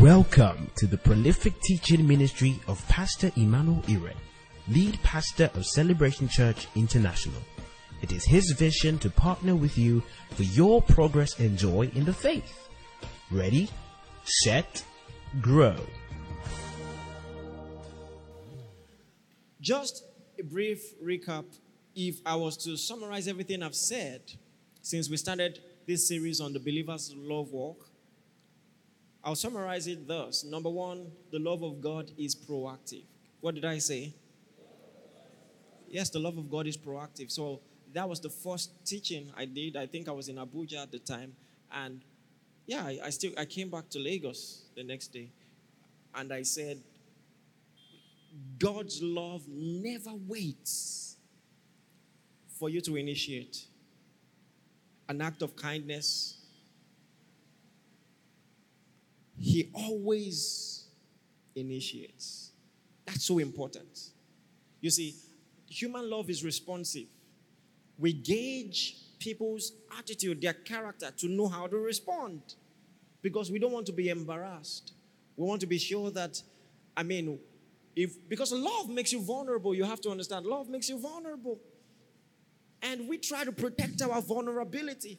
Welcome to the prolific teaching ministry of Pastor Emmanuel Iren, lead pastor of Celebration Church International. It is his vision to partner with you for your progress and joy in the faith. Ready, set, grow. Just a brief recap. If I was to summarize everything I've said since we started this series on the believer's love walk, I'll summarize it thus. Number one, the love of God is proactive. What did I say? Yes, the love of God is proactive. So that was the first teaching I did. I think I was in Abuja at the time. And yeah, I, I still I came back to Lagos the next day. And I said, God's love never waits for you to initiate an act of kindness, he always initiates. That's so important. You see, human love is responsive. We gauge people's attitude, their character, to know how to respond because we don't want to be embarrassed. We want to be sure that, I mean, if because love makes you vulnerable, you have to understand love makes you vulnerable. And we try to protect our vulnerability.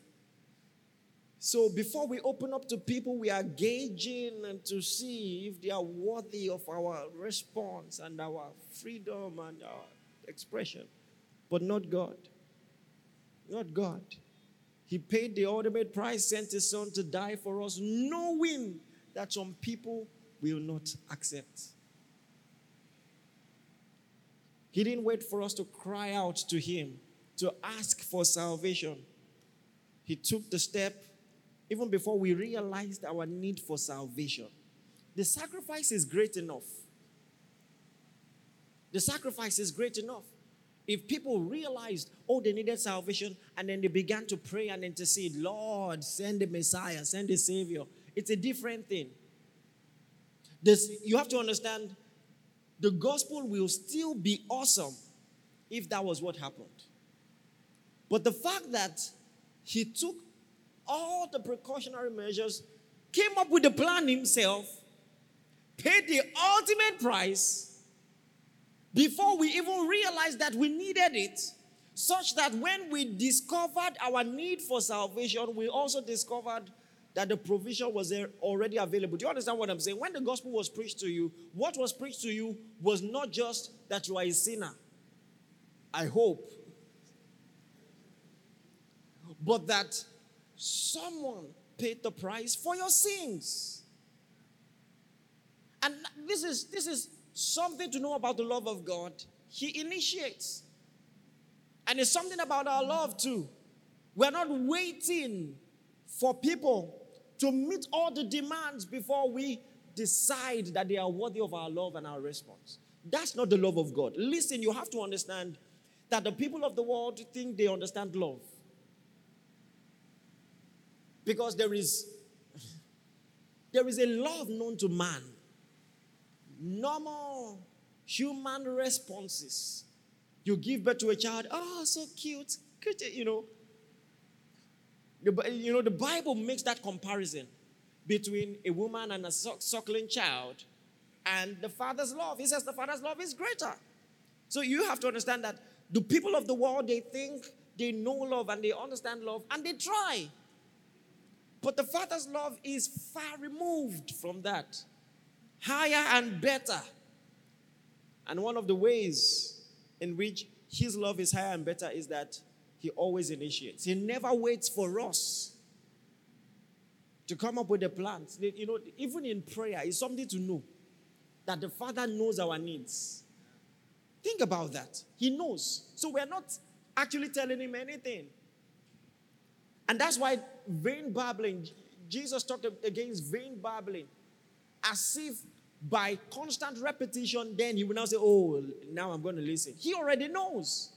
So before we open up to people, we are gauging and to see if they are worthy of our response and our freedom and our expression. But not God. Not God. He paid the ultimate price, sent his son to die for us, knowing that some people will not accept. He didn't wait for us to cry out to him, to ask for salvation. He took the step even before we realized our need for salvation. The sacrifice is great enough. The sacrifice is great enough. If people realized, oh, they needed salvation, and then they began to pray and intercede, Lord, send the Messiah, send the Savior, it's a different thing. This, you have to understand the gospel will still be awesome if that was what happened. But the fact that he took all the precautionary measures, came up with the plan himself, paid the ultimate price before we even realized that we needed it, such that when we discovered our need for salvation, we also discovered that the provision was there already available. Do you understand what I'm saying? When the gospel was preached to you, what was preached to you was not just that you are a sinner. I hope. But that Someone paid the price for your sins. And this is this is something to know about the love of God. He initiates. And it's something about our love too. We're not waiting for people to meet all the demands before we decide that they are worthy of our love and our response. That's not the love of God. Listen, you have to understand that the people of the world think they understand love. Because there is there is a love known to man. Normal human responses. You give birth to a child, oh, so cute, cute, you know. The, you know, the Bible makes that comparison between a woman and a suckling child and the father's love. He says the father's love is greater. So you have to understand that the people of the world, they think they know love and they understand love and they try. But the Father's love is far removed from that, higher and better. And one of the ways in which His love is higher and better is that He always initiates. He never waits for us to come up with a plan. You know, even in prayer, it's something to know that the Father knows our needs. Think about that. He knows. So we're not actually telling Him anything. And that's why vain babbling, Jesus talked against vain babbling, as if by constant repetition, then he will now say, Oh, now I'm going to listen. He already knows.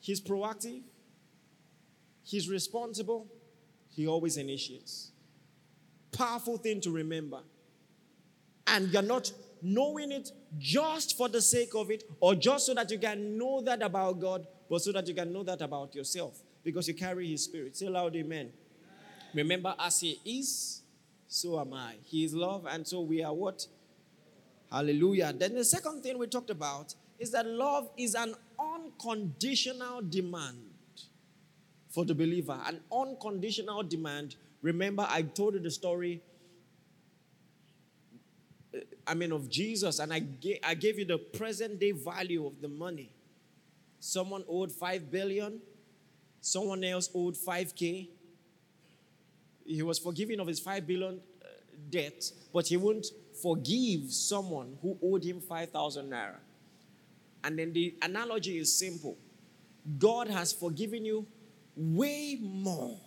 He's proactive, he's responsible, he always initiates. Powerful thing to remember. And you're not knowing it just for the sake of it or just so that you can know that about God, but so that you can know that about yourself because you carry His Spirit. Say loud, Amen. amen. Remember, as He is, so am I. He is love, and so we are what? Hallelujah. Then the second thing we talked about is that love is an unconditional demand for the believer. An unconditional demand. Remember, I told you the story. Uh, I mean, of Jesus, and I gave, I gave you the present day value of the money. Someone owed 5 billion, someone else owed 5K. He was forgiven of his 5 billion uh, debt, but he wouldn't forgive someone who owed him 5,000 naira. And then the analogy is simple God has forgiven you way more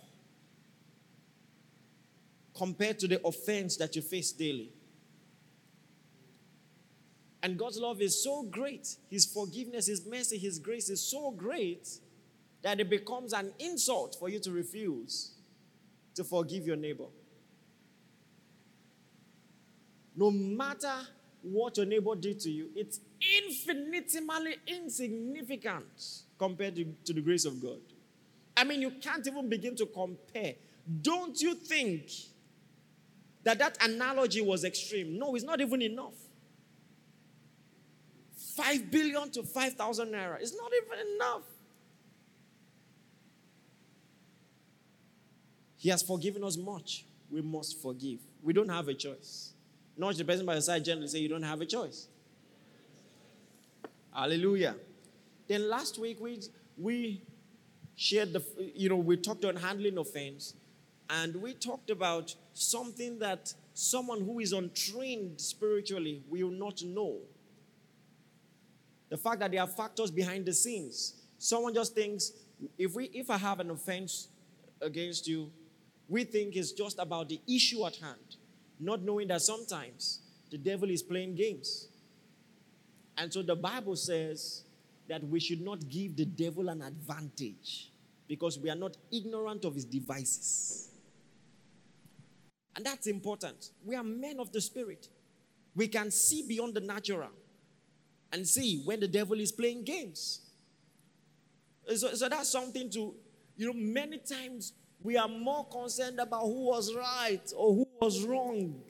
compared to the offense that you face daily. And God's love is so great, His forgiveness, His mercy, His grace is so great that it becomes an insult for you to refuse to forgive your neighbor. No matter what your neighbor did to you, it's infinitesimally insignificant compared to, to the grace of God. I mean, you can't even begin to compare. Don't you think that that analogy was extreme? No, it's not even enough. 5 billion to 5,000 naira is not even enough. He has forgiven us much. We must forgive. We don't have a choice. Nudge the person by your side gently say, You don't have a choice. Hallelujah. Then last week we, we shared the, you know, we talked on handling offense and we talked about something that someone who is untrained spiritually will not know. The fact that there are factors behind the scenes. Someone just thinks, if, we, if I have an offense against you, we think it's just about the issue at hand, not knowing that sometimes the devil is playing games. And so the Bible says that we should not give the devil an advantage because we are not ignorant of his devices. And that's important. We are men of the spirit. We can see beyond the natural and see when the devil is playing games. So, so that's something to, you know, many times we are more concerned about who was right or who was wrong.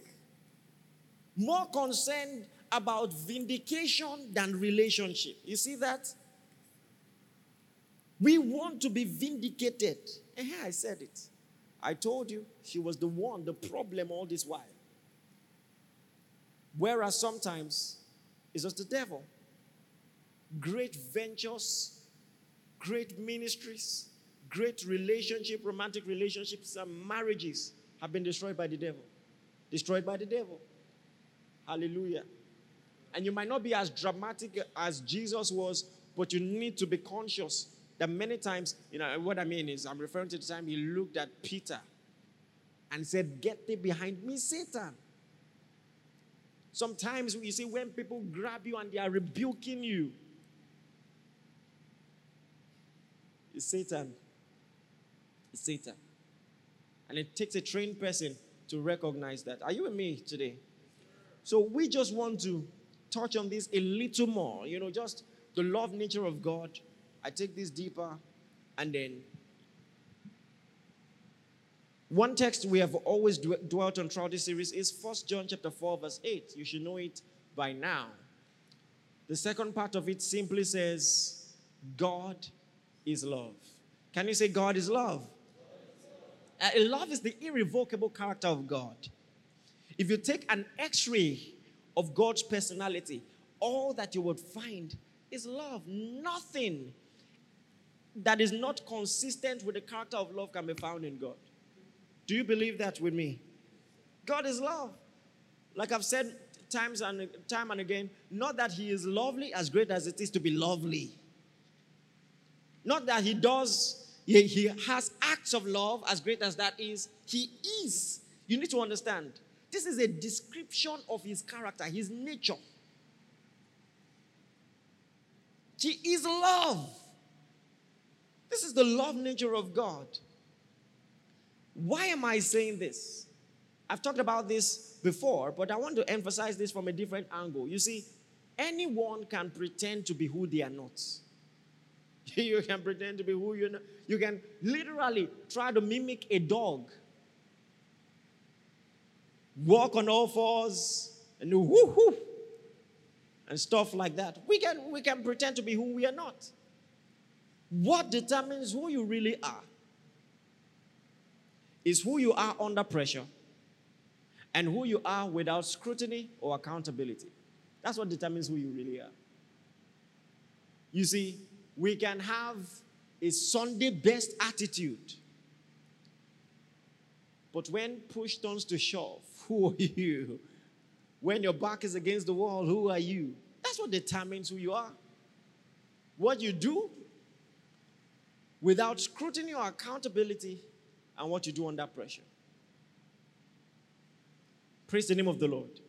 More concerned about vindication than relationship. You see that? We want to be vindicated. Here I said it. I told you she was the one, the problem all this while. Whereas sometimes it's just the devil. Great ventures, great ministries, great relationship, romantic relationships, and marriages have been destroyed by the devil. Destroyed by the devil. Hallelujah. And you might not be as dramatic as Jesus was, but you need to be conscious that many times, you know, what I mean is, I'm referring to the time he looked at Peter and said, Get thee behind me, Satan. Sometimes you see when people grab you and they are rebuking you, it's Satan. It's Satan. And it takes a trained person to recognize that. Are you with me today? So we just want to touch on this a little more. You know, just the love nature of God. I take this deeper and then one text we have always dwelt on throughout this series is First John chapter 4, verse 8. You should know it by now. The second part of it simply says, God is love. Can you say God is love? Uh, love is the irrevocable character of God. If you take an x ray of God's personality, all that you would find is love. Nothing that is not consistent with the character of love can be found in God. Do you believe that with me? God is love. Like I've said times and time and again, not that he is lovely as great as it is to be lovely. Not that he does he, he has acts of love as great as that is. He is. You need to understand. This is a description of his character, his nature. He is love. This is the love nature of God. Why am I saying this? I've talked about this before, but I want to emphasize this from a different angle. You see, anyone can pretend to be who they are not. you can pretend to be who you know. You can literally try to mimic a dog. walk on all fours, and do whoo whoo, and stuff like that. We can, we can pretend to be who we are not. What determines who you really are is who you are under pressure and who you are without scrutiny or accountability. That's what determines who you really are. You see, we can have a Sunday best attitude, but when push turns to shove, who are you? When your back is against the wall, who are you? That's what determines who you are. What you do without scrutiny or accountability, and what you do under pressure. Praise the name of the Lord.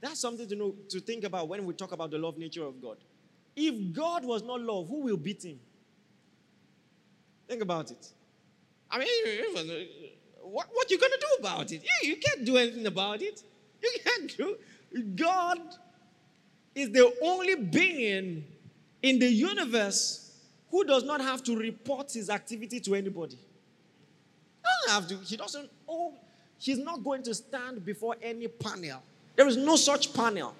That's something to know to think about when we talk about the love nature of God. If God was not love, who will beat him? Think about it. I mean, what, what you gonna do about it? You, you can't do anything about it. You can't do. God is the only being in the universe who does not have to report his activity to anybody. Doesn't have to. He doesn't. Oh, He's not going to stand before any panel. There is no such panel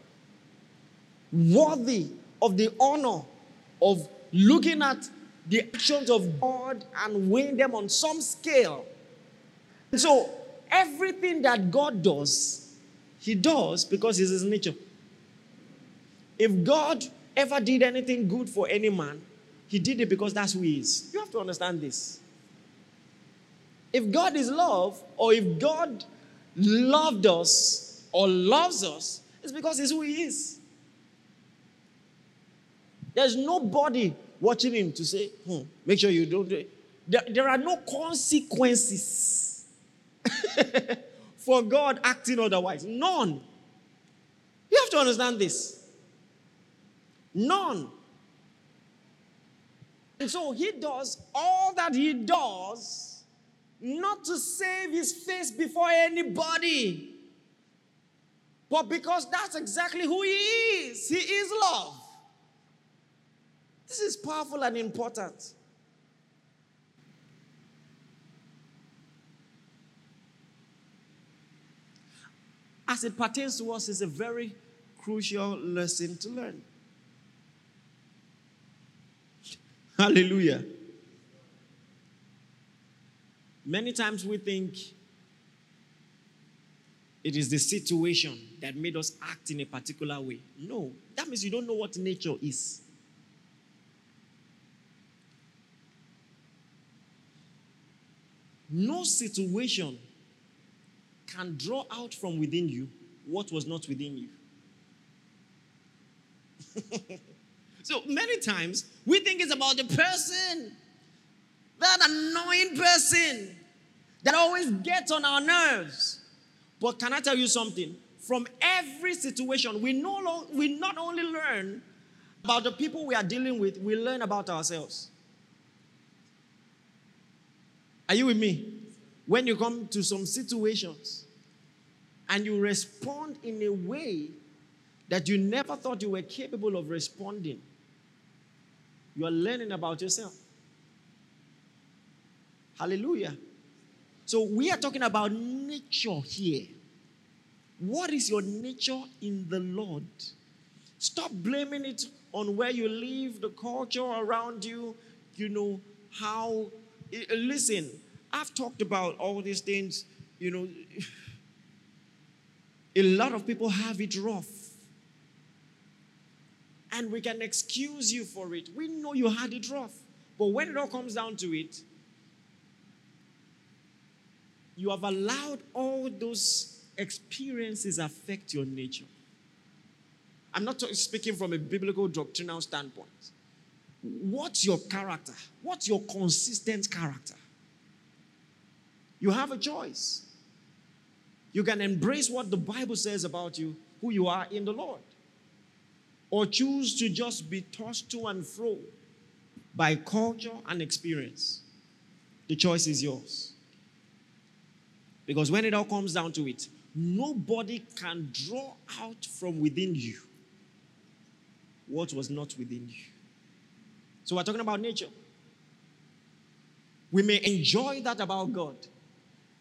worthy of the honor of looking at the actions of God and weighing them on some scale. And so, everything that God does, He does because it's His nature. If God ever did anything good for any man, He did it because that's who He is. You have to understand this. If God is love, or if God loved us or loves us, it's because it's who He is. There's nobody watching Him to say, hmm, make sure you don't do it. There, there are no consequences for God acting otherwise. None. You have to understand this. None. And so he does all that he does not to save his face before anybody, but because that's exactly who he is. He is love. This is powerful and important. As it pertains to us, it's a very crucial lesson to learn. Hallelujah. Many times we think it is the situation that made us act in a particular way. No, that means you don't know what nature is. No situation can draw out from within you what was not within you. so many times we think it's about the person that annoying person that always gets on our nerves. But can I tell you something? From every situation, we, no long, we not only learn about the people we are dealing with, we learn about ourselves. Are you with me? When you come to some situations and you respond in a way that you never thought you were capable of responding, you are learning about yourself. Hallelujah. So we are talking about nature here. What is your nature in the Lord? Stop blaming it on where you live, the culture around you, you know, how. Eh, listen, I've talked about all these things, you know. A lot of people have it rough. And we can excuse you for it. We know you had it rough. But when it all comes down to it, you have allowed all those experiences affect your nature. I'm not speaking from a biblical doctrinal standpoint. What's your character? What's your consistent character? You have a choice. You can embrace what the Bible says about you, who you are in the Lord, or choose to just be tossed to and fro by culture and experience. The choice is yours. Because when it all comes down to it, nobody can draw out from within you what was not within you. So we're talking about nature. We may enjoy that about God.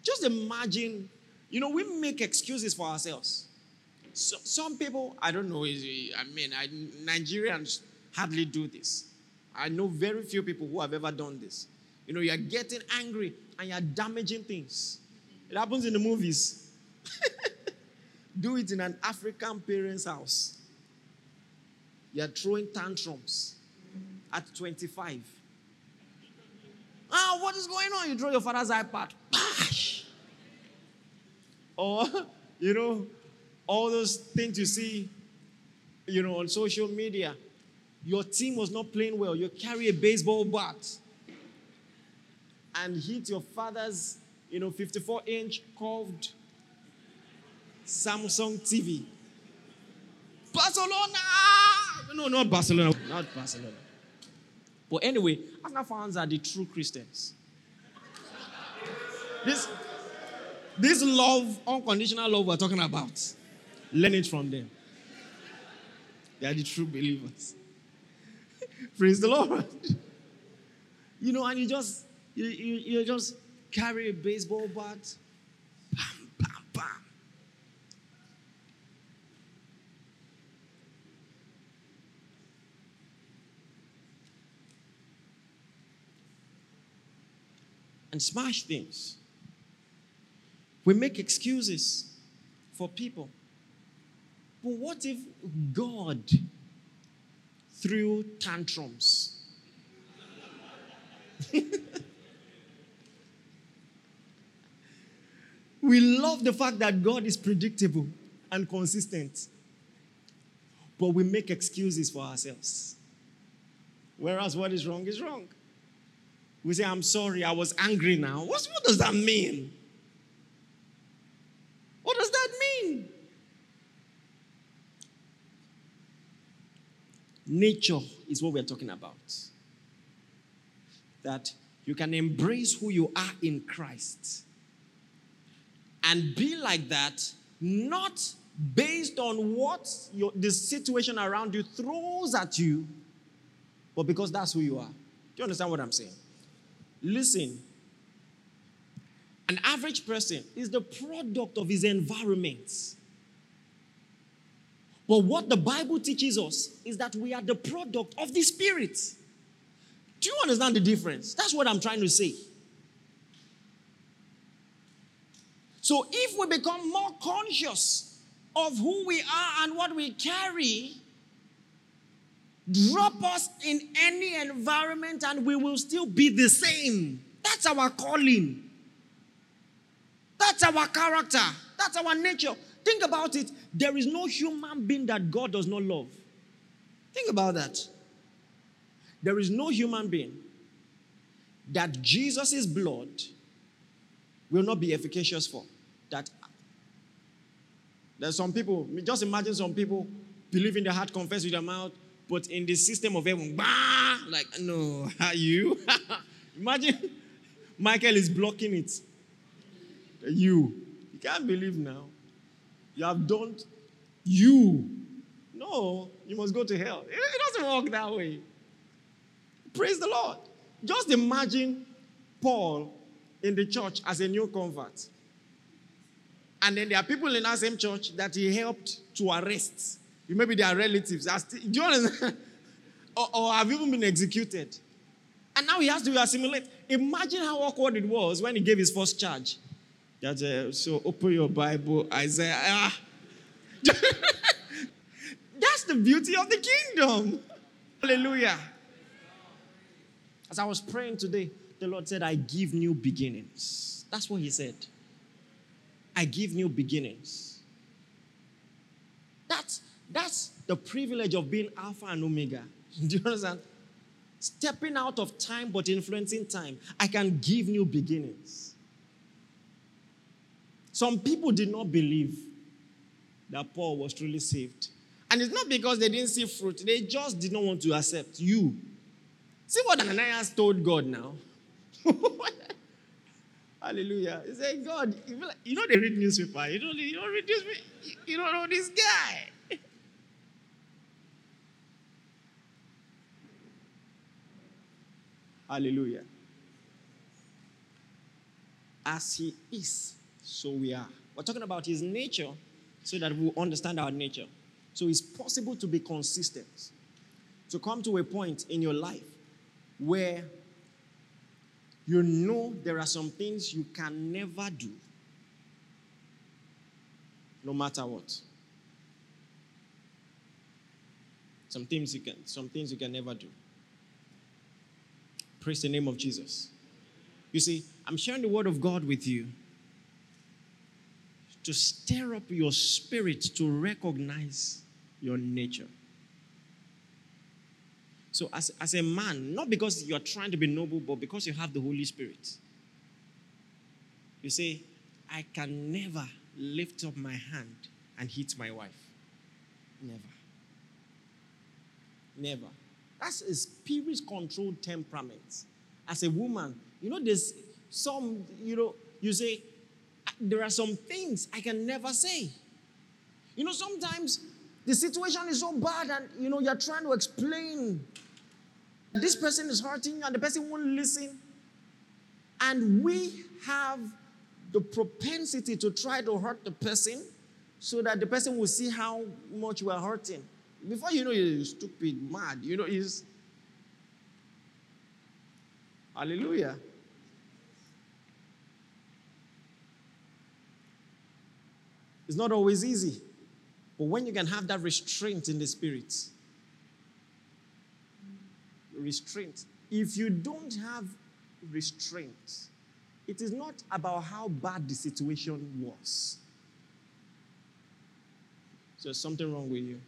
Just imagine, You know, we make excuses for ourselves. So, some people, I don't know, I mean, I, Nigerians hardly do this. I know very few people who have ever done this. You know, you're getting angry and you're damaging things. It happens in the movies. do it in an African parent's house. You're throwing tantrums at 25. Ah, what is going on? You draw your father's iPad. Bash! Or, you know, all those things you see, you know, on social media. Your team was not playing well. You carry a baseball bat and hit your father's, you know, 54 inch curved Samsung TV. Barcelona! No, not Barcelona. Not Barcelona. But anyway, Arsenal fans are the true Christians. This, this love, unconditional love we're talking about, learn it from them. They are the true believers. Praise the Lord. You know, and you just you, you, you just carry a baseball bat. Bam, bam, bam. And smash things. We make excuses for people. But what if God threw tantrums? we love the fact that God is predictable and consistent, but we make excuses for ourselves. Whereas what is wrong is wrong. We say, I'm sorry, I was angry now. What's, what does that mean? What does that mean? Nature is what we're talking about. That you can embrace who you are in Christ and be like that, not based on what your, the situation around you throws at you, but because that's who you are. Do you understand what I'm saying? Listen, an average person is the product of his environment. But what the Bible teaches us is that we are the product of the Spirit. Do you understand the difference? That's what I'm trying to say. So if we become more conscious of who we are and what we carry, drop us in any environment and we will still be the same. That's our calling. That's our character. That's our nature. Think about it. There is no human being that God does not love. Think about that. There is no human being that Jesus' blood will not be efficacious for. That there's some people, just imagine some people believe in their heart, confess with their mouth, but in the system of heaven, bah, like, no, are you? imagine Michael is blocking it. You. You can't believe now. You have done you. No, you must go to hell. It doesn't work that way. Praise the Lord. Just imagine Paul in the church as a new convert. And then there are people in that same church that he helped to arrest. Maybe they are relatives. do you understand? or, or have even been executed. And now he has to assimilate. Imagine how awkward it was when he gave his first charge. That, uh, so open your Bible, Isaiah. Ah. That's the beauty of the kingdom. Hallelujah. As I was praying today, the Lord said, I give new beginnings. That's what He said. I give new beginnings. That's, that's the privilege of being Alpha and Omega. Do you understand? Stepping out of time but influencing time. I can give new beginnings. Some people did not believe that Paul was truly saved. And it's not because they didn't see fruit, they just did not want to accept you. See what Ananias told God now? Hallelujah. He said, God, you know they read newspaper. You don't, you don't read newspaper. You don't know this guy. Hallelujah. As he is, so we are. We're talking about his nature so that we'll understand our nature. So it's possible to be consistent. To come to a point in your life where you know there are some things you can never do, no matter what. Some things you can, some things you can never do. Praise the name of Jesus. You see, I'm sharing the word of God with you to stir up your spirit to recognize your nature. So, as, as a man, not because you're trying to be noble, but because you have the Holy Spirit, you say, I can never lift up my hand and hit my wife. Never. Never. That's a spirit controlled temperament. As a woman, you know, there's some, you know, you say, ah, there are some things I can never say. You know, sometimes the situation is so bad and, you know, you're trying to explain this person is hurting and the person won't listen. And we have the propensity to try to hurt the person so that the person will see how much we're hurting. Before you know you're stupid, mad, you know, is Hallelujah. It's not always easy. But when you can have that restraint in the spirit, restraint. If you don't have restraint, it is not about how bad the situation was. So there's something wrong with you.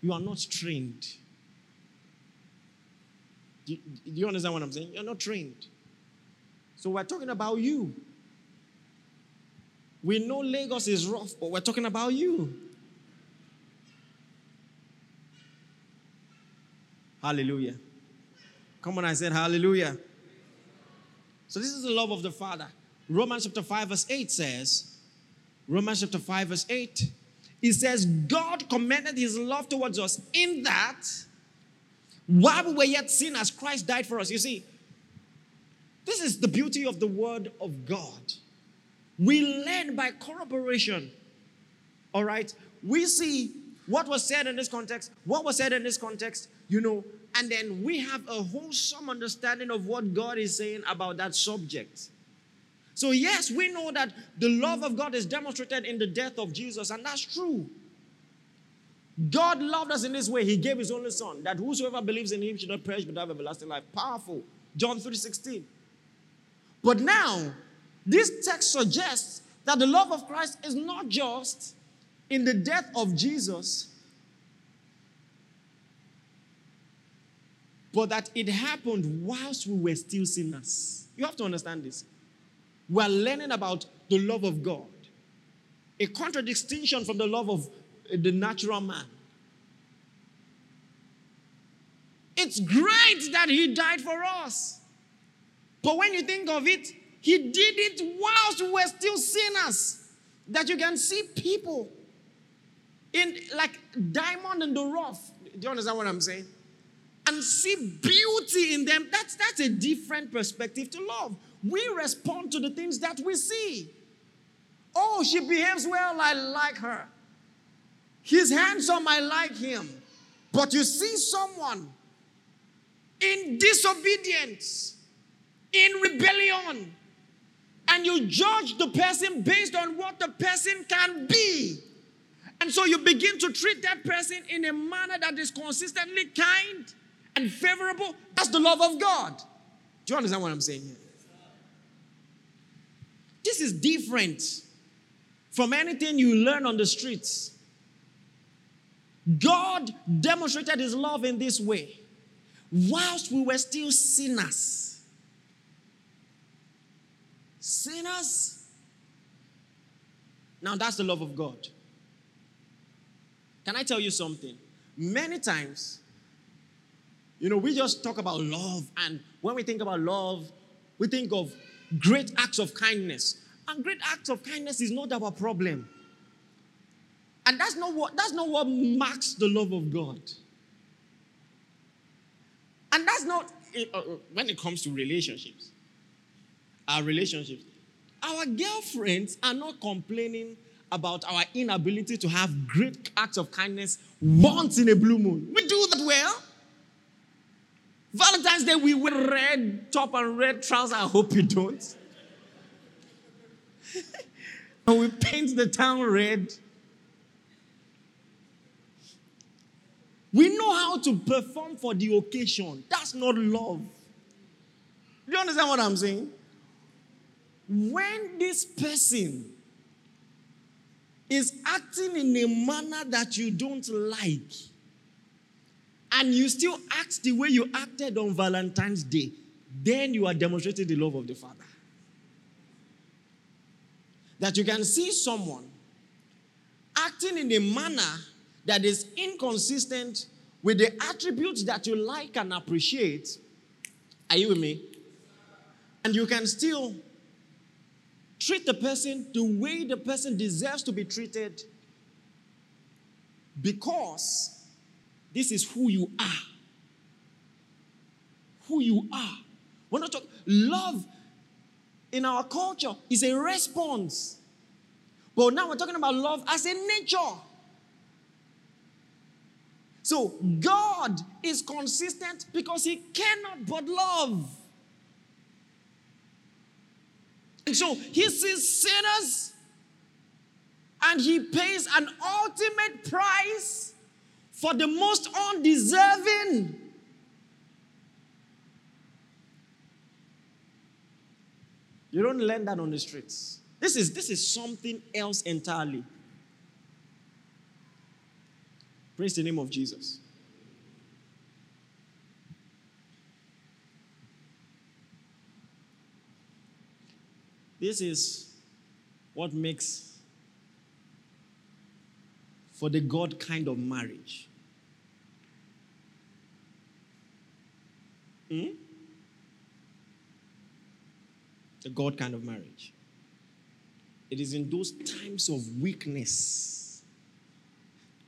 You are not trained. Do you, do you understand what I'm saying? You're not trained. So we're talking about you. We know Lagos is rough, but we're talking about you. Hallelujah. Come on, I said hallelujah. So, this is the love of the Father. Romans chapter 5, verse 8 says, Romans chapter 5, verse 8, it says, God commended his love towards us in that while we were yet sinners, Christ died for us. You see, this is the beauty of the word of God. We learn by corroboration. All right? We see what was said in this context, what was said in this context, you know, and then we have a wholesome understanding of what God is saying about that subject. So, yes, we know that the love of God is demonstrated in the death of Jesus, and that's true. God loved us in this way. He gave his only son, that whosoever believes in him should not perish but have everlasting life. Powerful. John 3:16. But now, this text suggests that the love of Christ is not just in the death of Jesus, but that it happened whilst we were still sinners. You have to understand this. We are learning about the love of God, a contradistinction from the love of uh, the natural man. It's great that he died for us. But when you think of it, he did it whilst we were still sinners. That you can see people in like diamond in the rough. Do you understand what I'm saying? And see beauty in them. That's that's a different perspective to love. We respond to the things that we see. Oh, she behaves well, I like her. He's handsome, I like him. But you see someone in disobedience, in rebellion, and you judge the person based on what the person can be. And so you begin to treat that person in a manner that is consistently kind and favorable. That's the love of God. Do you understand what I'm saying here? This is different from anything you learn on the streets. God demonstrated his love in this way. Whilst we were still sinners, sinners, now that's the love of God. Can I tell you something? Many times, you know, we just talk about love, and when we think about love, we think of great acts of kindness. And great acts of kindness is not our problem. And that's not what that's not what marks the love of God. And that's not uh, uh, when it comes to relationships. Our relationships. Our girlfriends are not complaining about our inability to have great acts of kindness once in a blue moon. We do that well. Valentine's Day, we wear red top and red trousers. I hope you don't. and we paint the town red. We know how to perform for the occasion. That's not love. Do you understand what I'm saying? When this person is acting in a manner that you don't like, and you still act the way you acted on Valentine's Day, then you are demonstrating the love of the Father. That you can see someone acting in a manner that is inconsistent with the attributes that you like and appreciate. Are you with me? And you can still treat the person the way the person deserves to be treated because this is who you are. Who you are. We're not talking, love in our culture is a response. But now we're talking about love as a nature. So God is consistent because He cannot but love. And so He sees sinners and He pays an ultimate price for the most undeserving. You don't learn that on the streets. This is, this is something else entirely. Praise the name of Jesus. This is what makes for the God kind of marriage. Hmm? The God kind of marriage. It is in those times of weakness,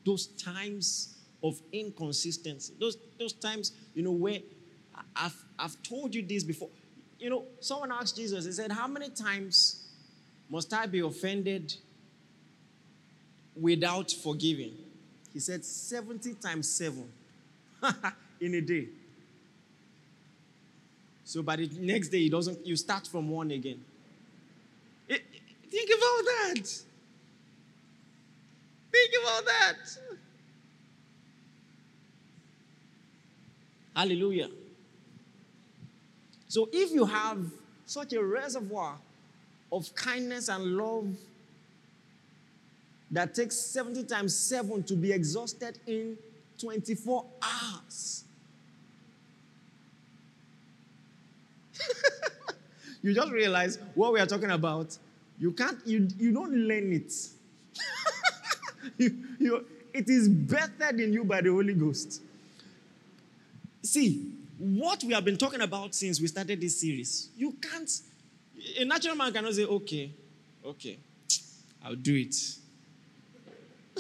those times of inconsistency, those, those times, you know, where I've, I've told you this before. You know, someone asked Jesus, he said, How many times must I be offended without forgiving? He said 70 times 7 in a day. So by the next day, he doesn't, you start from one again. It, think about that. Think about that. Hallelujah. So if you have such a reservoir of kindness and love that takes 70 times 7 to be exhausted in 24 hours. you just realize what we are talking about. You can't, you, you don't learn it. you, you, it is bettered in you by the Holy Ghost. See, what we have been talking about since we started this series, you can't, a natural man cannot say, okay, okay, I'll do it.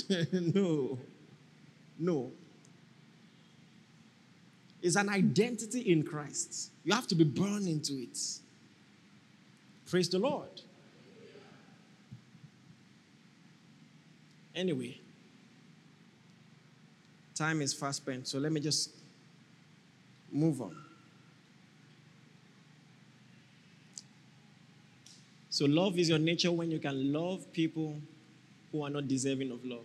no. No. It's an identity in Christ. You have to be born into it. Praise the Lord. Anyway, time is fast spent, so let me just move on. So, love is your nature when you can love people who are not deserving of love.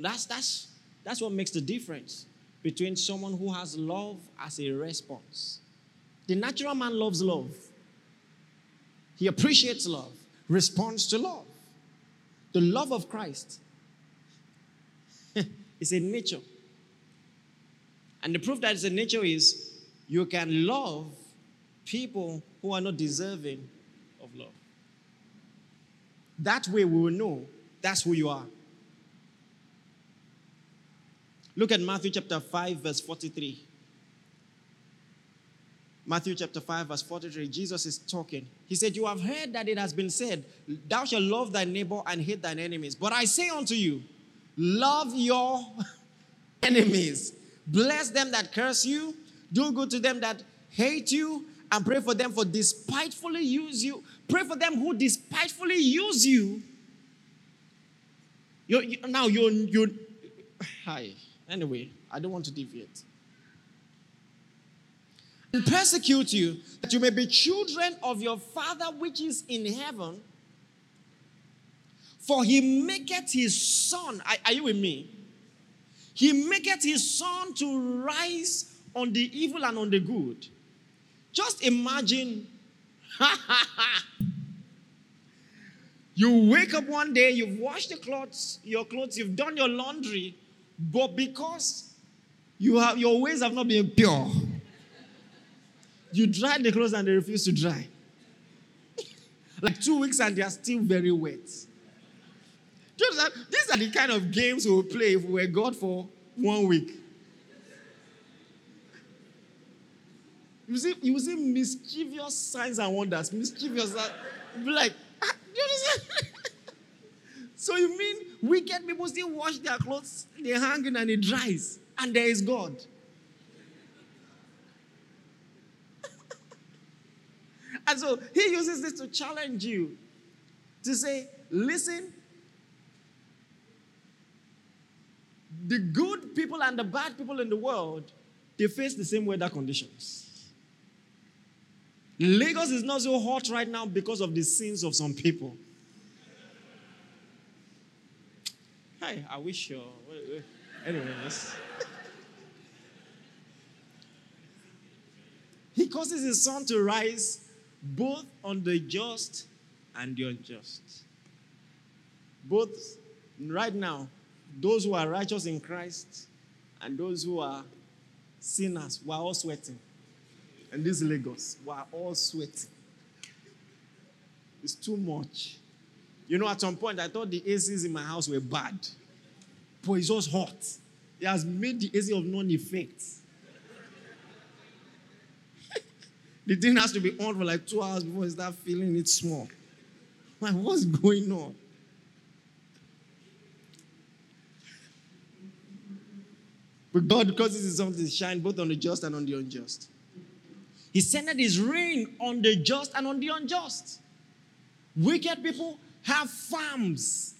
That's, that's, that's what makes the difference between someone who has love as a response. The natural man loves love, he appreciates love, responds to love. The love of Christ is a nature. And the proof that it's a nature is you can love people who are not deserving of love. That way we will know that's who you are. Look at Matthew chapter 5, verse 43. Matthew chapter 5, verse 43. Jesus is talking. He said, You have heard that it has been said, Thou shalt love thy neighbor and hate thine enemies. But I say unto you, Love your enemies, bless them that curse you, do good to them that hate you, and pray for them for despitefully use you. Pray for them who despitefully use you. You're, you now you're you hi. Anyway, I don't want to deviate. And persecute you, that you may be children of your Father which is in heaven. For he maketh his sun, Are, are you with me? He maketh his sun to rise on the evil and on the good. Just imagine. you wake up one day, you've washed the clothes, your clothes, you've done your laundry, but because you have your ways have not been pure, you dry the clothes and they refuse to dry. like two weeks and they are still very wet. These are the kind of games we would play if we were God for one week. You see, you see mischievous signs and wonders. Mischievous, like, ah, you understand? so you mean wicked people still wash their clothes, they hang in and it dries, and there is God. and so he uses this to challenge you to say, listen, the good people and the bad people in the world, they face the same weather conditions. Lagos is not so hot right now because of the sins of some people. Hi, I wish you. Anyways. he causes his sun to rise both on the just and the unjust. Both right now, those who are righteous in Christ and those who are sinners, we're all sweating. And this Lagos, we're all sweating. It's too much. You know, at some point, I thought the ACs in my house were bad, but it's just hot. It has made the AC of non effect. the thing has to be on for like two hours before you start feeling it small. Like, what's going on? But God causes his sun to shine both on the just and on the unjust. He sent his rain on the just and on the unjust. Wicked people have farms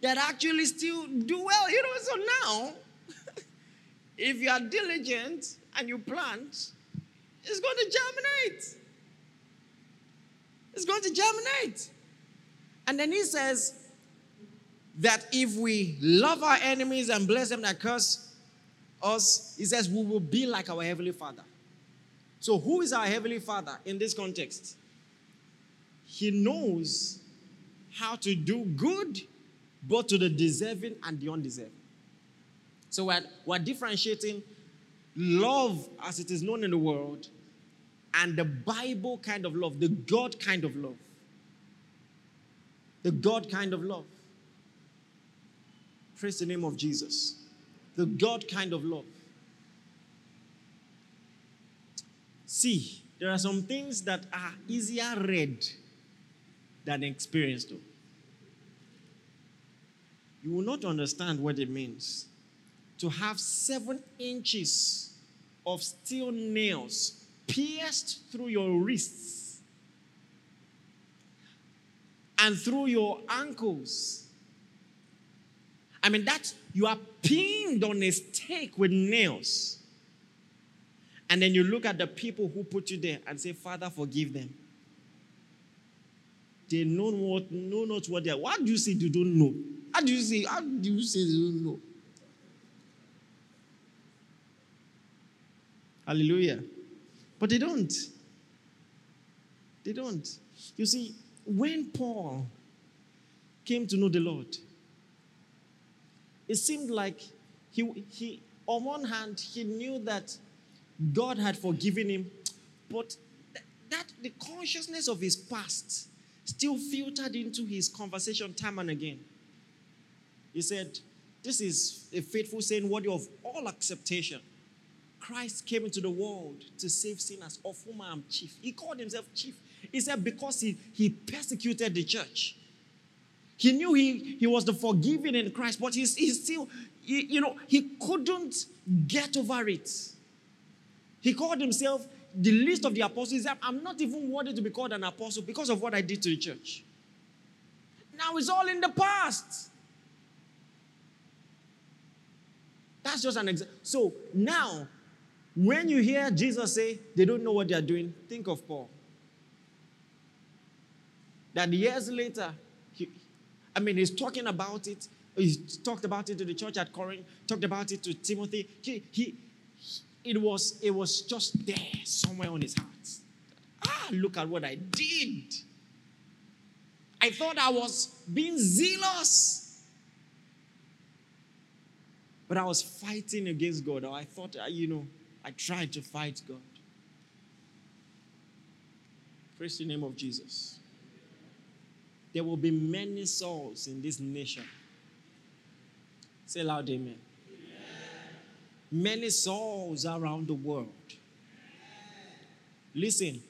that actually still do well. You know, so now, if you are diligent and you plant, it's going to germinate. It's going to germinate. And then he says, that if we love our enemies and bless them that curse us, he says we will be like our Heavenly Father. So, who is our Heavenly Father in this context? He knows how to do good both to the deserving and the undeserving. So, we're, we're differentiating love as it is known in the world and the Bible kind of love, the God kind of love. The God kind of love. Praise the name of Jesus. The God kind of love. See, there are some things that are easier read than experienced, though. You will not understand what it means to have seven inches of steel nails pierced through your wrists and through your ankles I mean, that you are pinned on a stake with nails. And then you look at the people who put you there and say, Father, forgive them. They know what know not what they are. What do you say they don't know? How do you say, how do you say they don't know? Hallelujah. But they don't. They don't. You see, when Paul came to know the Lord, it seemed like he, he, on one hand, he knew that God had forgiven him, but th- that the consciousness of his past still filtered into his conversation time and again. He said, This is a faithful saying worthy of all acceptation. Christ came into the world to save sinners, of whom I am chief. He called himself chief. He said, Because he, he persecuted the church. He knew he, he was the forgiven in Christ, but he's, he's still, he, you know, he couldn't get over it. He called himself the list of the apostles, I'm not even worthy to be called an apostle because of what I did to the church. Now it's all in the past. That's just an example. So now, when you hear Jesus say they don't know what they are doing, think of Paul. That years later, he, I mean, he's talking about it. He talked about it to the church at Corinth, talked about it to Timothy. He, he, it was it was just there somewhere on his heart. Ah, look at what I did. I thought I was being zealous. But I was fighting against God. I thought, uh, you know, I tried to fight God. Praise the name of Jesus. There will be many souls in this nation. Say loud, amen many souls around the world. Listen,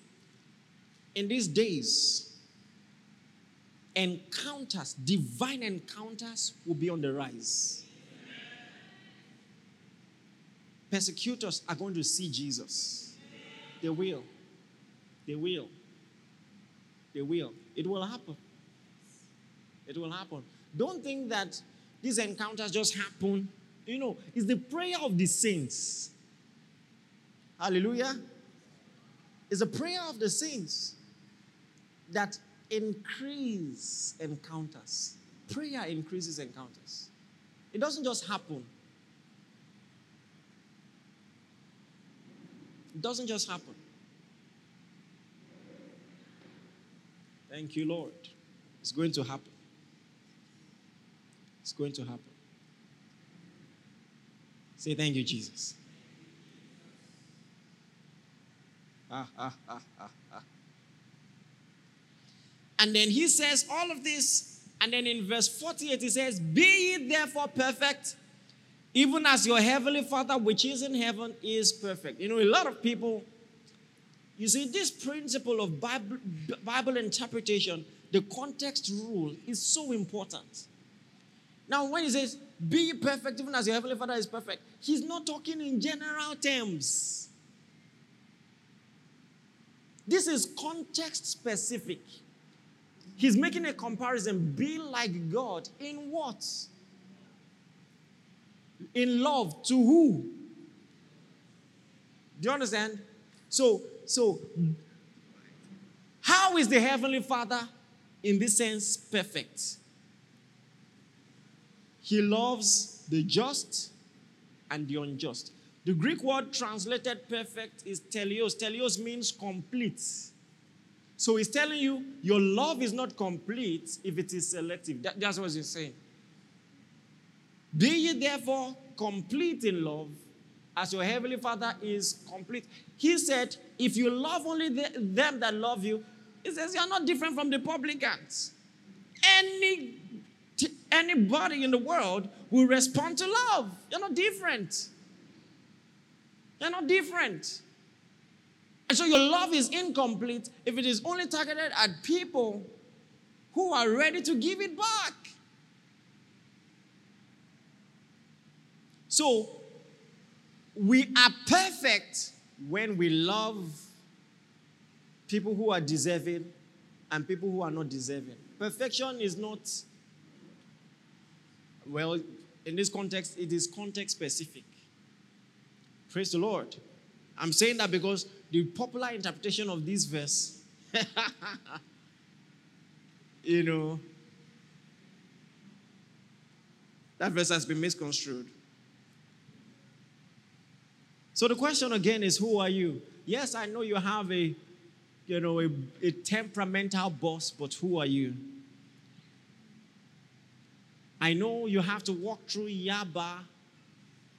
in these days, encounters, divine encounters, will be on the rise. Persecutors are going to see Jesus. They will. They will. They will. It will happen. It will happen. Don't think that these encounters just happen you know, it's the prayer of the saints. Hallelujah. It's a prayer of the saints that increase encounters. Prayer increases encounters. It doesn't just happen. It doesn't just happen. Thank you, Lord. It's going to happen. It's going to happen. Say thank you, Jesus. Ah, ah, ah, ah, ah. And then he says all of this, and then in verse 48 he says, Be ye therefore perfect, even as your heavenly Father which is in heaven is perfect. You know, a lot of people, you see, this principle of Bible, Bible interpretation, the context rule, is so important. Now, when he says, Be perfect, even as your heavenly Father is perfect, he's not talking in general terms. This is context specific. He's making a comparison. Be like God in what? In love to who? Do you understand? So, so how is the heavenly Father in this sense perfect? He loves the just and the unjust. The Greek word translated perfect is teleos. Teleos means complete. So he's telling you your love is not complete if it is selective. That, that's what he's saying. Be ye therefore complete in love as your heavenly Father is complete. He said, if you love only the, them that love you, he says you're not different from the publicans. Any anybody in the world will respond to love. You're not different. You're not different. And so your love is incomplete if it is only targeted at people who are ready to give it back. So we are perfect when we love people who are deserving and people who are not deserving. Perfection is not well, in this context, it is context specific. Praise the Lord. I'm saying that because the popular interpretation of this verse, you know, that verse has been misconstrued. So the question again is who are you? Yes, I know you have a you know a, a temperamental boss, but who are you? I know you have to walk through Yaba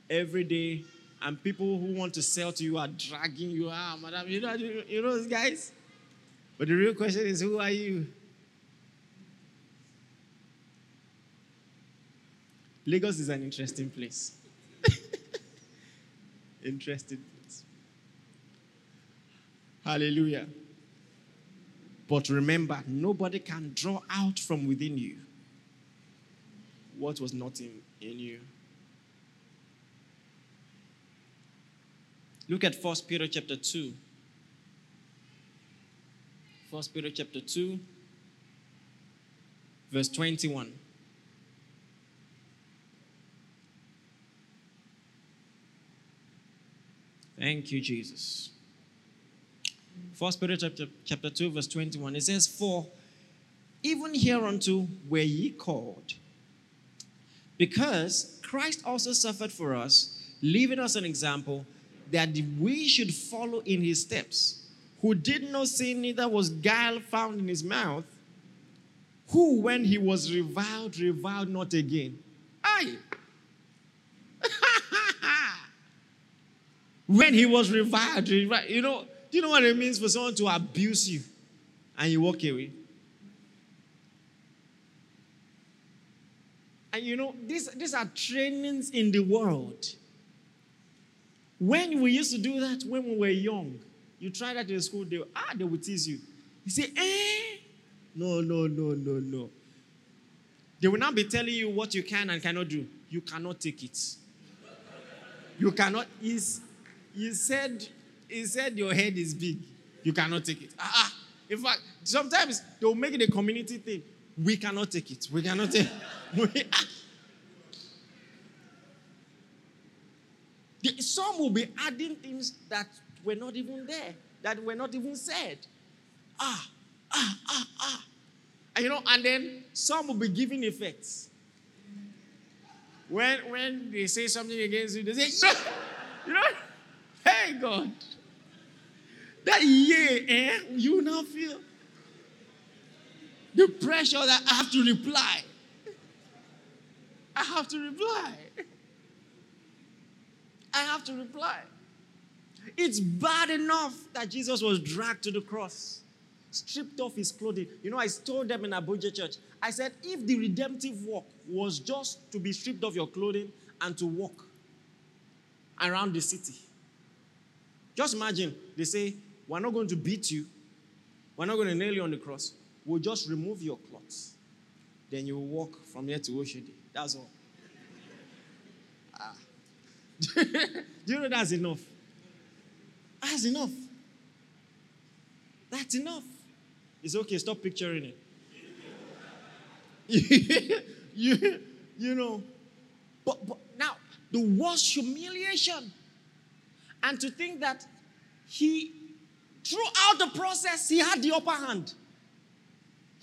every day, and people who want to sell to you are dragging you out, madam. You know, you know those guys? But the real question is, who are you? Lagos is an interesting place. interesting place. Hallelujah. But remember, nobody can draw out from within you what was not in, in you. Look at 1 Peter chapter 2. First Peter chapter 2, verse 21. Thank you, Jesus. First Peter chapter, chapter 2, verse 21. It says, For even hereunto were ye called, because Christ also suffered for us, leaving us an example that we should follow in his steps, who did no sin, neither was guile found in his mouth, who, when he was reviled, reviled not again. Aye. when he was reviled, reviled, you know, do you know what it means for someone to abuse you and you walk away? And you know, these, these are trainings in the world. When we used to do that when we were young, you try that in school, they ah, they would tease you. You say, eh? No, no, no, no, no. They will not be telling you what you can and cannot do. You cannot take it. You cannot. Is he said, he said your head is big. You cannot take it. Ah, ah. In fact, sometimes they'll make it a community thing. We cannot take it. We cannot take it. Some will be adding things that were not even there, that were not even said. Ah, ah, ah, ah. And you know, and then some will be giving effects. When when they say something against you, they say, you know, hey God. That yeah, eh, you now feel the pressure that I have to reply. I have to reply. I have to reply. It's bad enough that Jesus was dragged to the cross, stripped off his clothing. You know, I told them in Abuja church, I said, if the redemptive work was just to be stripped of your clothing and to walk around the city, just imagine they say, We're not going to beat you, we're not going to nail you on the cross, we'll just remove your clothes. Then you will walk from here to Oshodi. That's all. Ah. Do you know that's enough? That's enough. That's enough. It's okay, stop picturing it. you, you know, but, but now the worst humiliation. And to think that he, throughout the process, he had the upper hand.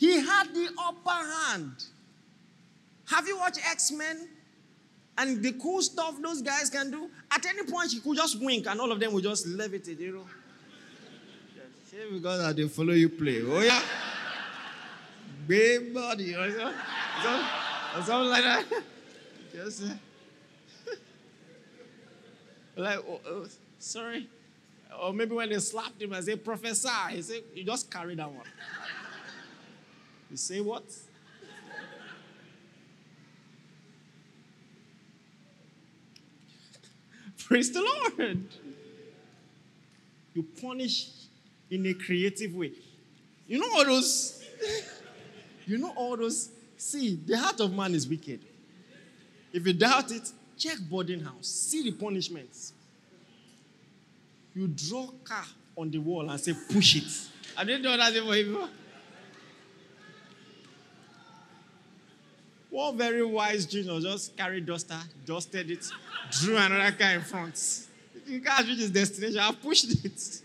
He had the upper hand. Have you watched X Men? And the cool stuff those guys can do, at any point you could just wink and all of them will just levitate, you know. Say because they follow you play. Oh yeah. Big body or something, something like that. Just uh, like oh, oh, sorry. Or maybe when they slapped him and say, Professor, he said, you just carry that one. You say what? Praise the Lord. You punish in a creative way. You know all those, you know all those. See, the heart of man is wicked. If you doubt it, check boarding house. See the punishments. You draw car on the wall and say, push it. I didn't know that for One very wise junior just carried duster, dusted it, drew another car in front. The car reached his destination. I pushed it.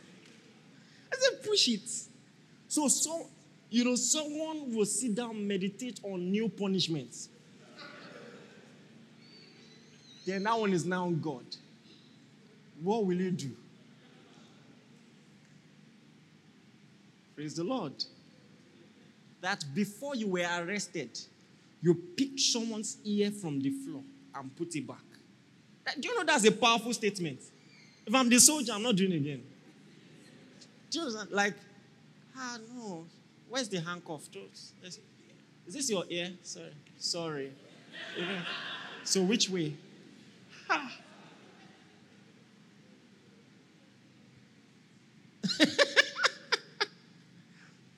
I said, push it. So, so, you know, someone will sit down, meditate on new punishments. then that one is now God. What will you do? Praise the Lord. That before you were arrested, you pick someone's ear from the floor and put it back. Do you know that's a powerful statement? If I'm the soldier, I'm not doing it again. Do? Like, ah, no. Where's the handcuff? Is this your ear? Sorry. Sorry. So, which way? Ha.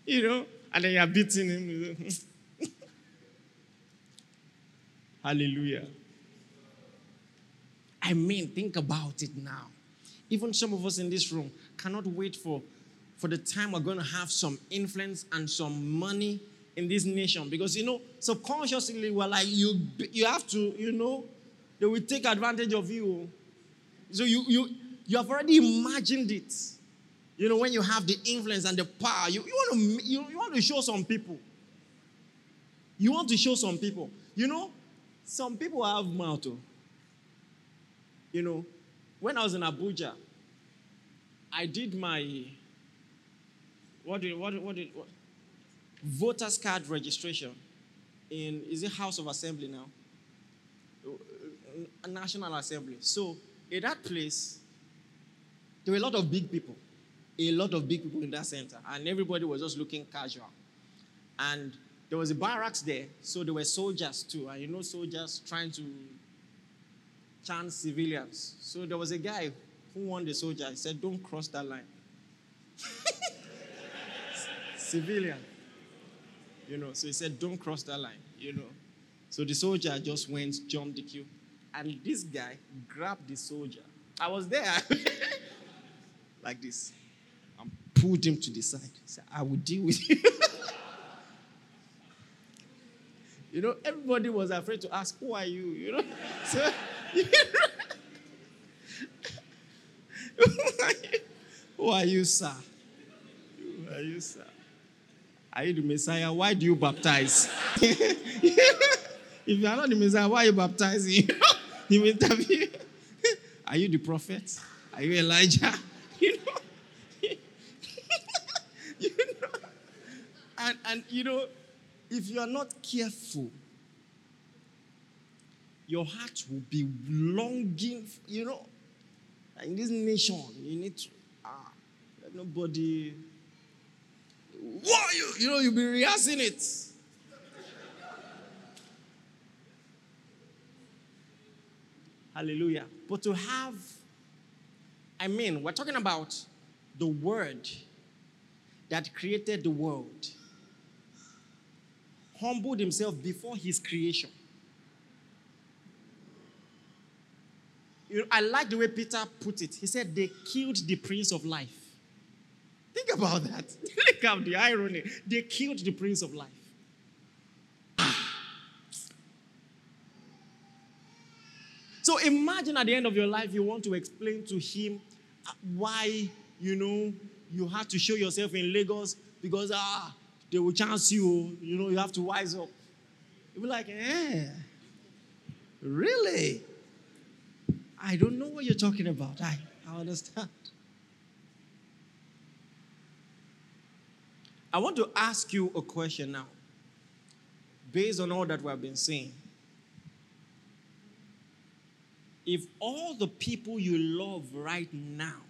you know, and then you're beating him. Hallelujah. I mean, think about it now. Even some of us in this room cannot wait for, for the time we're going to have some influence and some money in this nation. Because, you know, subconsciously, we're like, you, you have to, you know, they will take advantage of you. So you, you, you have already imagined it. You know, when you have the influence and the power, you, you, want, to, you, you want to show some people. You want to show some people. You know, some people have mouth. Oh. You know, when I was in Abuja, I did my what did what what did what, voters card registration in is it House of Assembly now? A National Assembly. So in that place, there were a lot of big people, a lot of big people in that center, and everybody was just looking casual. And there was a barracks there, so there were soldiers too, and you know soldiers trying to chance civilians. So there was a guy who warned the soldier. He said, "Don't cross that line." Civilian, you know. So he said, "Don't cross that line," you know. So the soldier just went, jumped the queue, and this guy grabbed the soldier. I was there, like this, and pulled him to the side. He said, "I will deal with you." You know, everybody was afraid to ask, Who are you? You know? So, you know, who are you, sir? Who are you, sir? Are you the Messiah? Why do you baptize? if you are not the Messiah, why are you baptizing? you interview. Are you the prophet? Are you Elijah? You know? you know? And, and you know, if you are not careful, your heart will be longing, you know, in this nation, you need to, ah, let nobody, what you, you know, you'll be rehearsing it. Hallelujah. But to have, I mean, we're talking about the word that created the world humbled himself before his creation. I like the way Peter put it. He said, They killed the Prince of Life. Think about that. Look at the irony. They killed the Prince of Life. so imagine at the end of your life, you want to explain to him uh, why, you know, you had to show yourself in Lagos because, ah, they will chance you. You know, you have to wise up. You'll be like, eh, really? I don't know what you're talking about. I, I understand. I want to ask you a question now, based on all that we have been saying. If all the people you love right now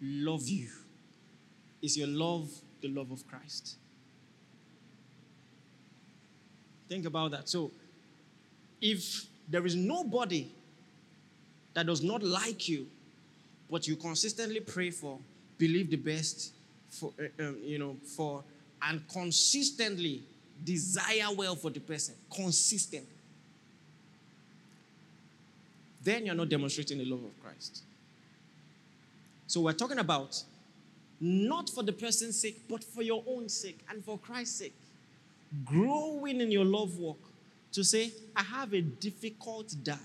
love you, is your love the love of Christ? Think about that. So, if there is nobody that does not like you, but you consistently pray for, believe the best for, uh, um, you know, for, and consistently desire well for the person, consistent, then you're not demonstrating the love of Christ. So we're talking about not for the person's sake, but for your own sake and for Christ's sake growing in your love walk to say, I have a difficult dad.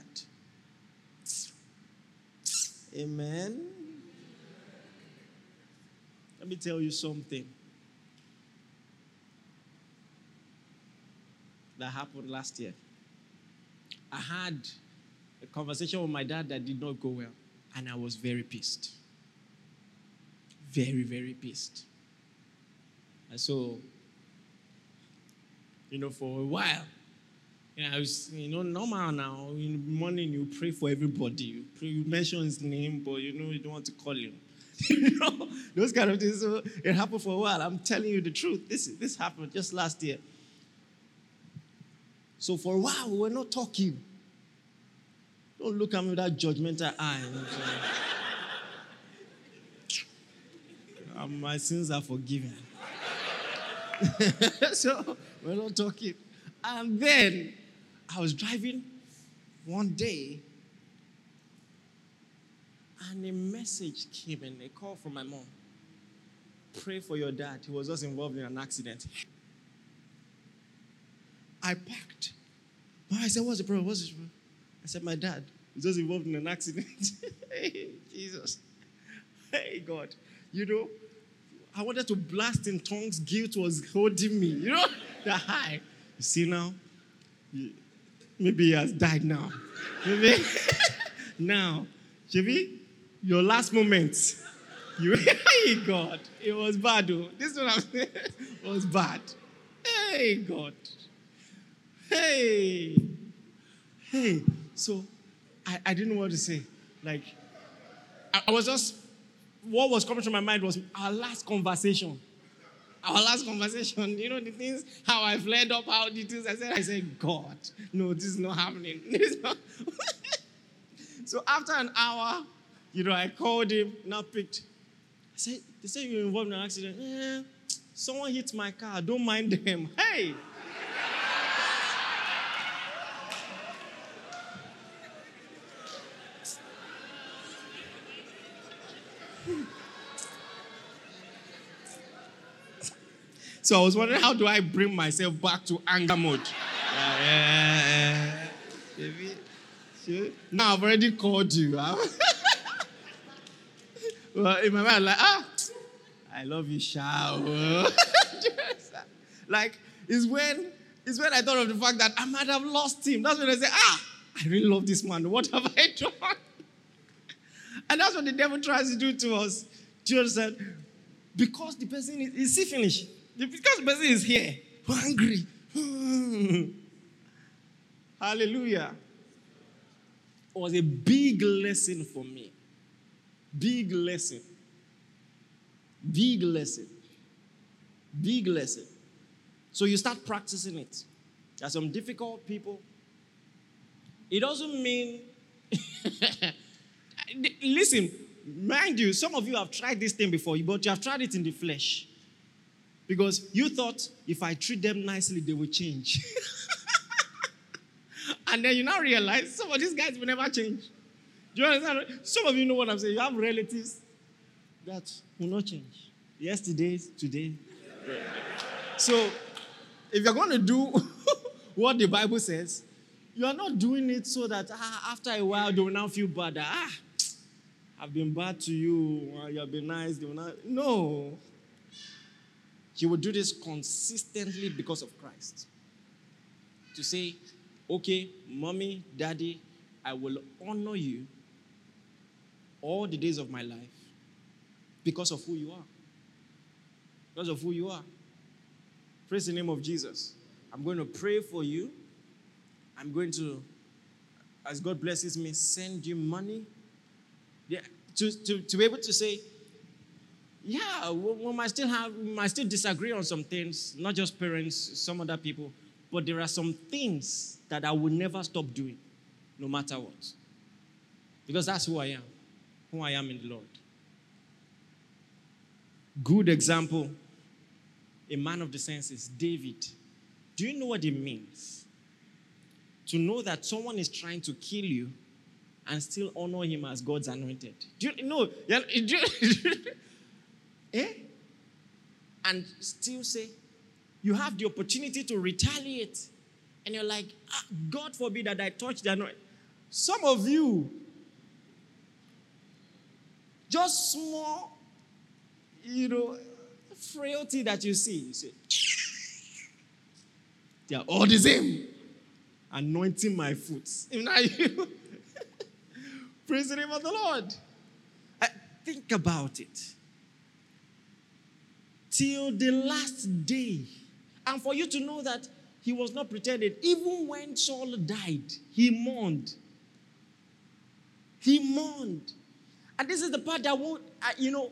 Amen. Let me tell you something that happened last year. I had a conversation with my dad that did not go well, and I was very pissed. Very, very pissed. And so you know, for a while. You know, was, you know, normal now. In the morning, you pray for everybody. You, pray, you mention his name, but you know, you don't want to call him. you know, those kind of things. So it happened for a while. I'm telling you the truth. This, this happened just last year. So for a while, we were not talking. Don't look at me with that judgmental eye. my sins are forgiven. so we're not talking. And then I was driving one day, and a message came in, a call from my mom. pray for your dad. He was just involved in an accident. I packed. I said, What's the problem? What's the problem? I said, My dad was just involved in an accident. hey, Jesus. Hey, God. You know, I wanted to blast in tongues. Guilt was holding me. You know, the high. You see now? Maybe he has died now. Maybe. now, Chibi, your last moments. You, hey, God. It was bad, though. This is what I'm saying. Was bad. Hey, God. Hey. Hey. So, I, I didn't know what to say. Like, I, I was just, what was coming to my mind was our last conversation. Our last conversation, you know, the things, how I flared up, how the things I said, I said, God, no, this is not happening. Not. so after an hour, you know, I called him, now picked. I said, they said you were involved in an accident. Eh, someone hit my car. Don't mind them. Hey! So I was wondering, how do I bring myself back to anger mode? Yeah, yeah, yeah. Now I've already called you. well, in my mind, I'm like, ah, I love you, Shao. like, it's when it's when I thought of the fact that I might have lost him. That's when I say, ah, I really love this man. What have I done? and that's what the devil tries to do to us. You understand? Because the person is, is see finished. Because the person is here, hungry. Hallelujah. It was a big lesson for me. Big lesson. Big lesson. Big lesson. So you start practicing it. There are some difficult people. It doesn't mean. Listen, mind you, some of you have tried this thing before, but you have tried it in the flesh. Because you thought if I treat them nicely, they will change. and then you now realize some of these guys will never change. Do you understand? Some of you know what I'm saying. You have relatives that will not change. Yesterday, today. So, if you're going to do what the Bible says, you are not doing it so that ah, after a while they will now feel bad. Ah, I've been bad to you. You have been nice. They will not. No. He will do this consistently because of Christ. To say, okay, mommy, daddy, I will honor you all the days of my life because of who you are. Because of who you are. Praise the name of Jesus. I'm going to pray for you. I'm going to, as God blesses me, send you money. Yeah, to, to, to be able to say, yeah, we, we, might still have, we might still disagree on some things, not just parents, some other people, but there are some things that I will never stop doing, no matter what. Because that's who I am, who I am in the Lord. Good example, a man of the senses, David. Do you know what it means? To know that someone is trying to kill you and still honor him as God's anointed. Do you know? Eh? And still say, you have the opportunity to retaliate. And you're like, ah, God forbid that I touch the anointing. Some of you, just small, you know, frailty that you see, you say, they are all the same. Anointing my foot. Praise the name of the Lord. I, think about it till the last day. And for you to know that he was not pretending, even when Saul died, he mourned. He mourned. And this is the part that won't, uh, you know,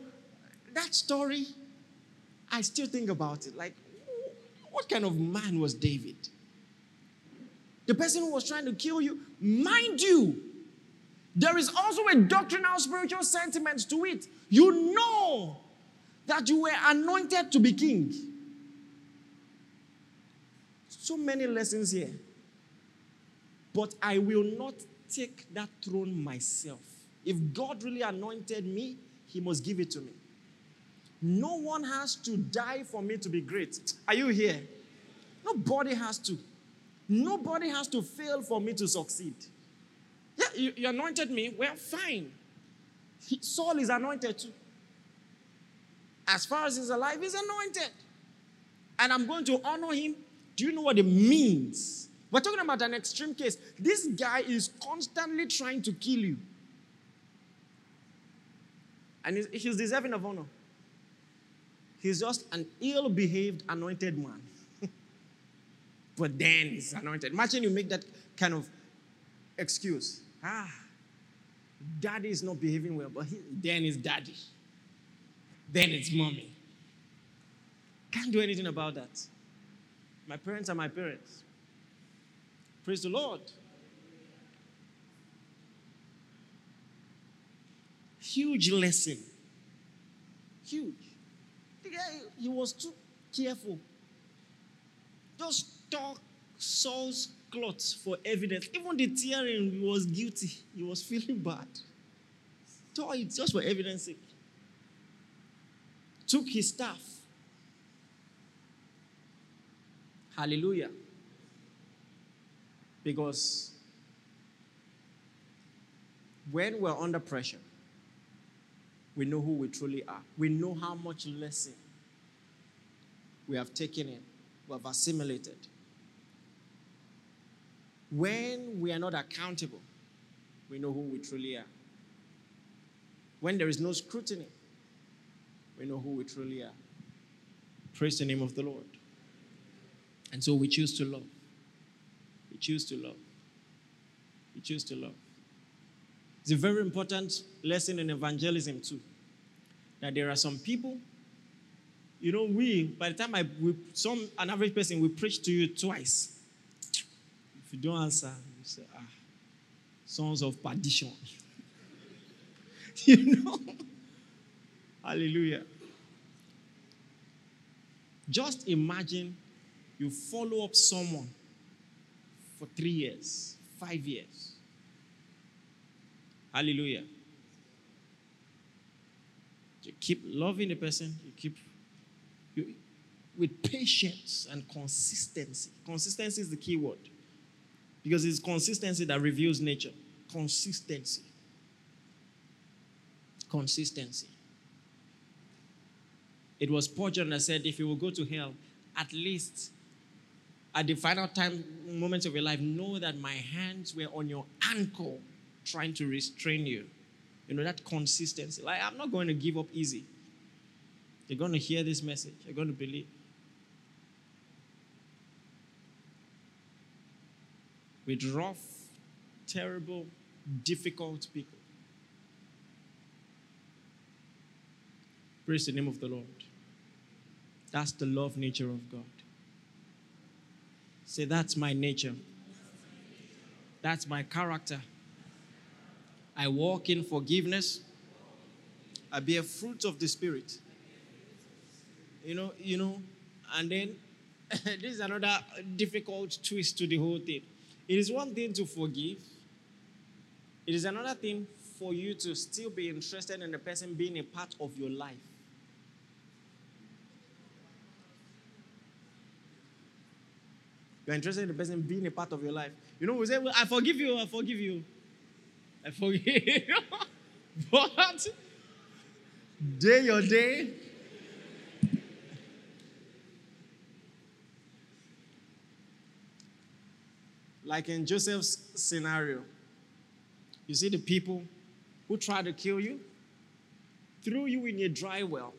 that story, I still think about it. Like, what kind of man was David? The person who was trying to kill you, mind you, there is also a doctrinal spiritual sentiment to it. You know that you were anointed to be king. So many lessons here. But I will not take that throne myself. If God really anointed me, He must give it to me. No one has to die for me to be great. Are you here? Nobody has to. Nobody has to fail for me to succeed. Yeah, you, you anointed me. Well, fine. Saul is anointed too. As far as he's alive, he's anointed. And I'm going to honor him. Do you know what it means? We're talking about an extreme case. This guy is constantly trying to kill you. And he's, deserving of honor. He's just an ill behaved anointed man. but then he's anointed. Imagine you make that kind of excuse. Ah, daddy is not behaving well, but he, then it's daddy. Then it's mommy. Can't do anything about that. My parents are my parents. Praise the Lord. Huge lesson. Huge. He was too careful. Just talk Saul's clothes for evidence. Even the tearing, was guilty. He was feeling bad. Tore it just for evidence sake. Took his staff. Hallelujah. Because when we're under pressure, we know who we truly are. We know how much lesson we have taken in, we have assimilated. When we are not accountable, we know who we truly are. When there is no scrutiny, we know who we truly are. Praise the name of the Lord. And so we choose to love. We choose to love. We choose to love. It's a very important lesson in evangelism, too. That there are some people, you know, we, by the time I, we, some, an average person, we preach to you twice. If you don't answer, you say, ah, sons of perdition. you know? Hallelujah. Just imagine you follow up someone for three years, five years. Hallelujah. You keep loving the person, you keep you, with patience and consistency. Consistency is the key word because it's consistency that reveals nature. Consistency. Consistency. It was Spurgeon that said, if you will go to hell, at least at the final time moments of your life, know that my hands were on your ankle trying to restrain you. You know, that consistency. Like, I'm not going to give up easy. You're going to hear this message, you're going to believe. With rough, terrible, difficult people. Praise the name of the Lord. That's the love nature of God. Say, that's my nature. That's my character. I walk in forgiveness. I bear fruit of the Spirit. You know, you know, and then this is another difficult twist to the whole thing. It is one thing to forgive. It is another thing for you to still be interested in the person being a part of your life. You're interested in the person being a part of your life. You know, we say, well, I forgive you, I forgive you. I forgive you. but day your day. Like in Joseph's scenario, you see the people who tried to kill you, threw you in a dry well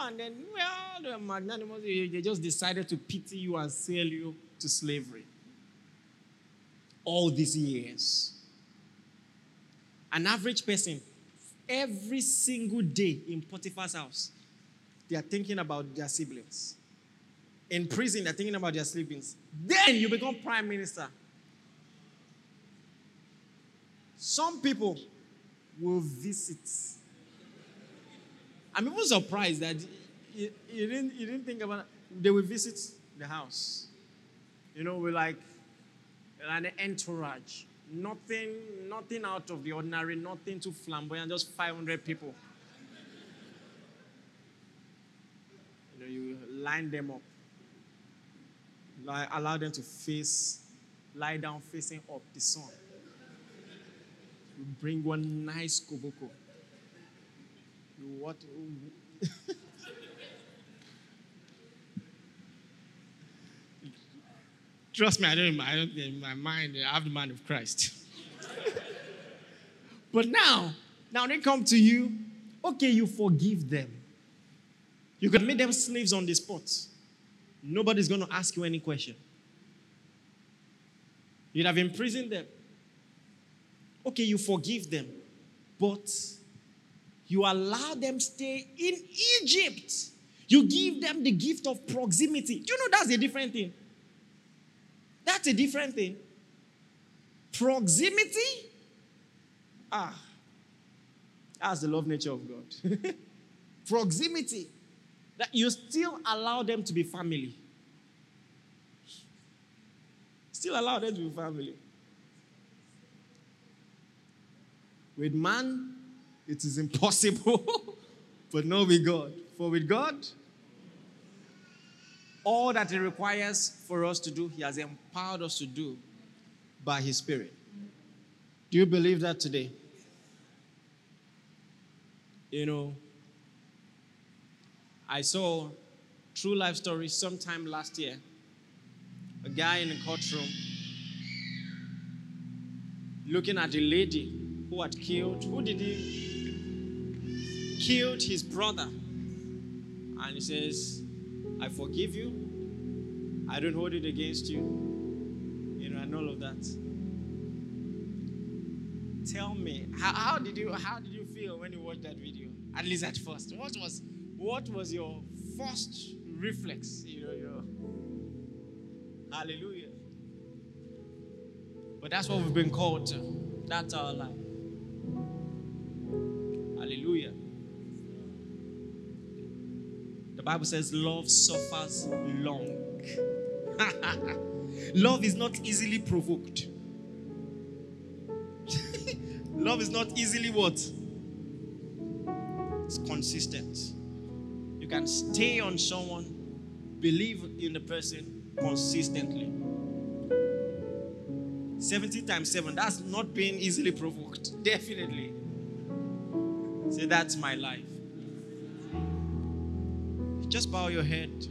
and then, well, the magnanimous, they just decided to pity you and sell you to slavery. All these years. An average person, every single day in Potiphar's house, they are thinking about their siblings. In prison, they're thinking about their siblings. Then you become prime minister. Some people will visit I'm even surprised that you, didn't, didn't think about it. They will visit the house. You know, we're like an entourage. Nothing, nothing out of the ordinary, nothing too flamboyant, just 500 people. You, know, you line them up. Like, allow them to face, lie down facing up the sun. You bring one nice koboko. What? Trust me, I don't, I in my mind, I have the mind of Christ. but now, now they come to you, okay, you forgive them. You can make them slaves on the spot. Nobody's going to ask you any question. You'd have imprisoned them. Okay, you forgive them, but you allow them stay in Egypt. You give them the gift of proximity. Do you know that's a different thing? That's a different thing. Proximity? Ah, that's the love nature of God. Proximity. That you still allow them to be family. Still allow them to be family. With man, it is impossible, but not with God. For with God, all that He requires for us to do, He has empowered us to do by His Spirit. Do you believe that today? You know, I saw true life story sometime last year. A guy in a courtroom looking at a lady who had killed, who did he? Killed his brother. And he says, I forgive you. I don't hold it against you. You know, and all of that. Tell me, how, how did you how did you feel when you watched that video? At least at first. What was what was your first reflex? You know, your hallelujah. But that's what we've been called to. That's our life. Bible says love suffers long. love is not easily provoked. love is not easily what? It's consistent. You can stay on someone, believe in the person consistently. 70 times 7, that's not being easily provoked. Definitely. Say, that's my life. Just bow your head.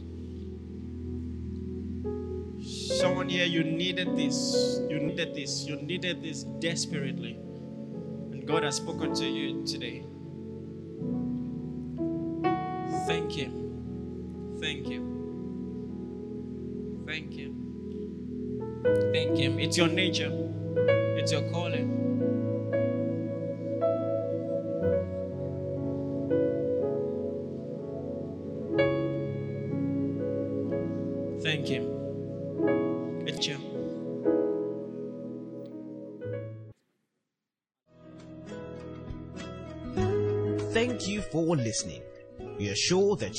Someone here, you needed this. You needed this. You needed this desperately. And God has spoken to you today. Thank Him. Thank Him. Thank Him. Thank Him. It's your nature, it's your calling.